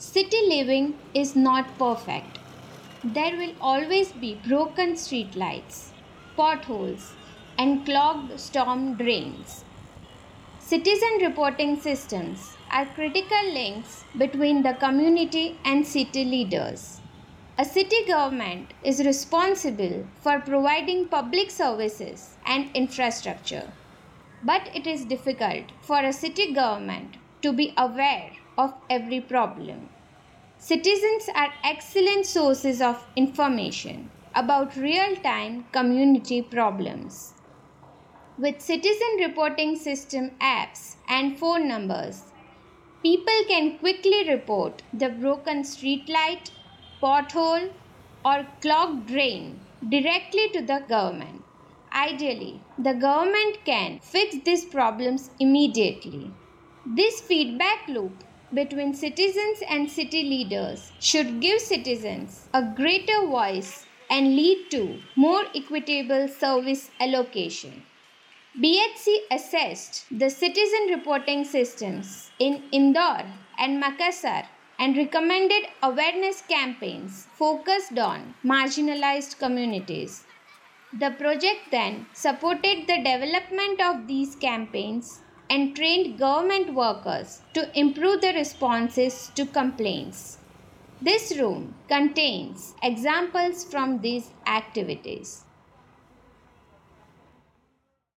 City living is not perfect. There will always be broken streetlights, potholes, and clogged storm drains. Citizen reporting systems are critical links between the community and city leaders. A city government is responsible for providing public services and infrastructure. But it is difficult for a city government to be aware of every problem. Citizens are excellent sources of information about real time community problems. With citizen reporting system apps and phone numbers, people can quickly report the broken streetlight, pothole, or clogged drain directly to the government. Ideally, the government can fix these problems immediately. This feedback loop between citizens and city leaders should give citizens a greater voice and lead to more equitable service allocation. BHC assessed the citizen reporting systems in Indore and Makassar and recommended awareness campaigns focused on marginalized communities. The project then supported the development of these campaigns and trained government workers to improve the responses to complaints. This room contains examples from these activities.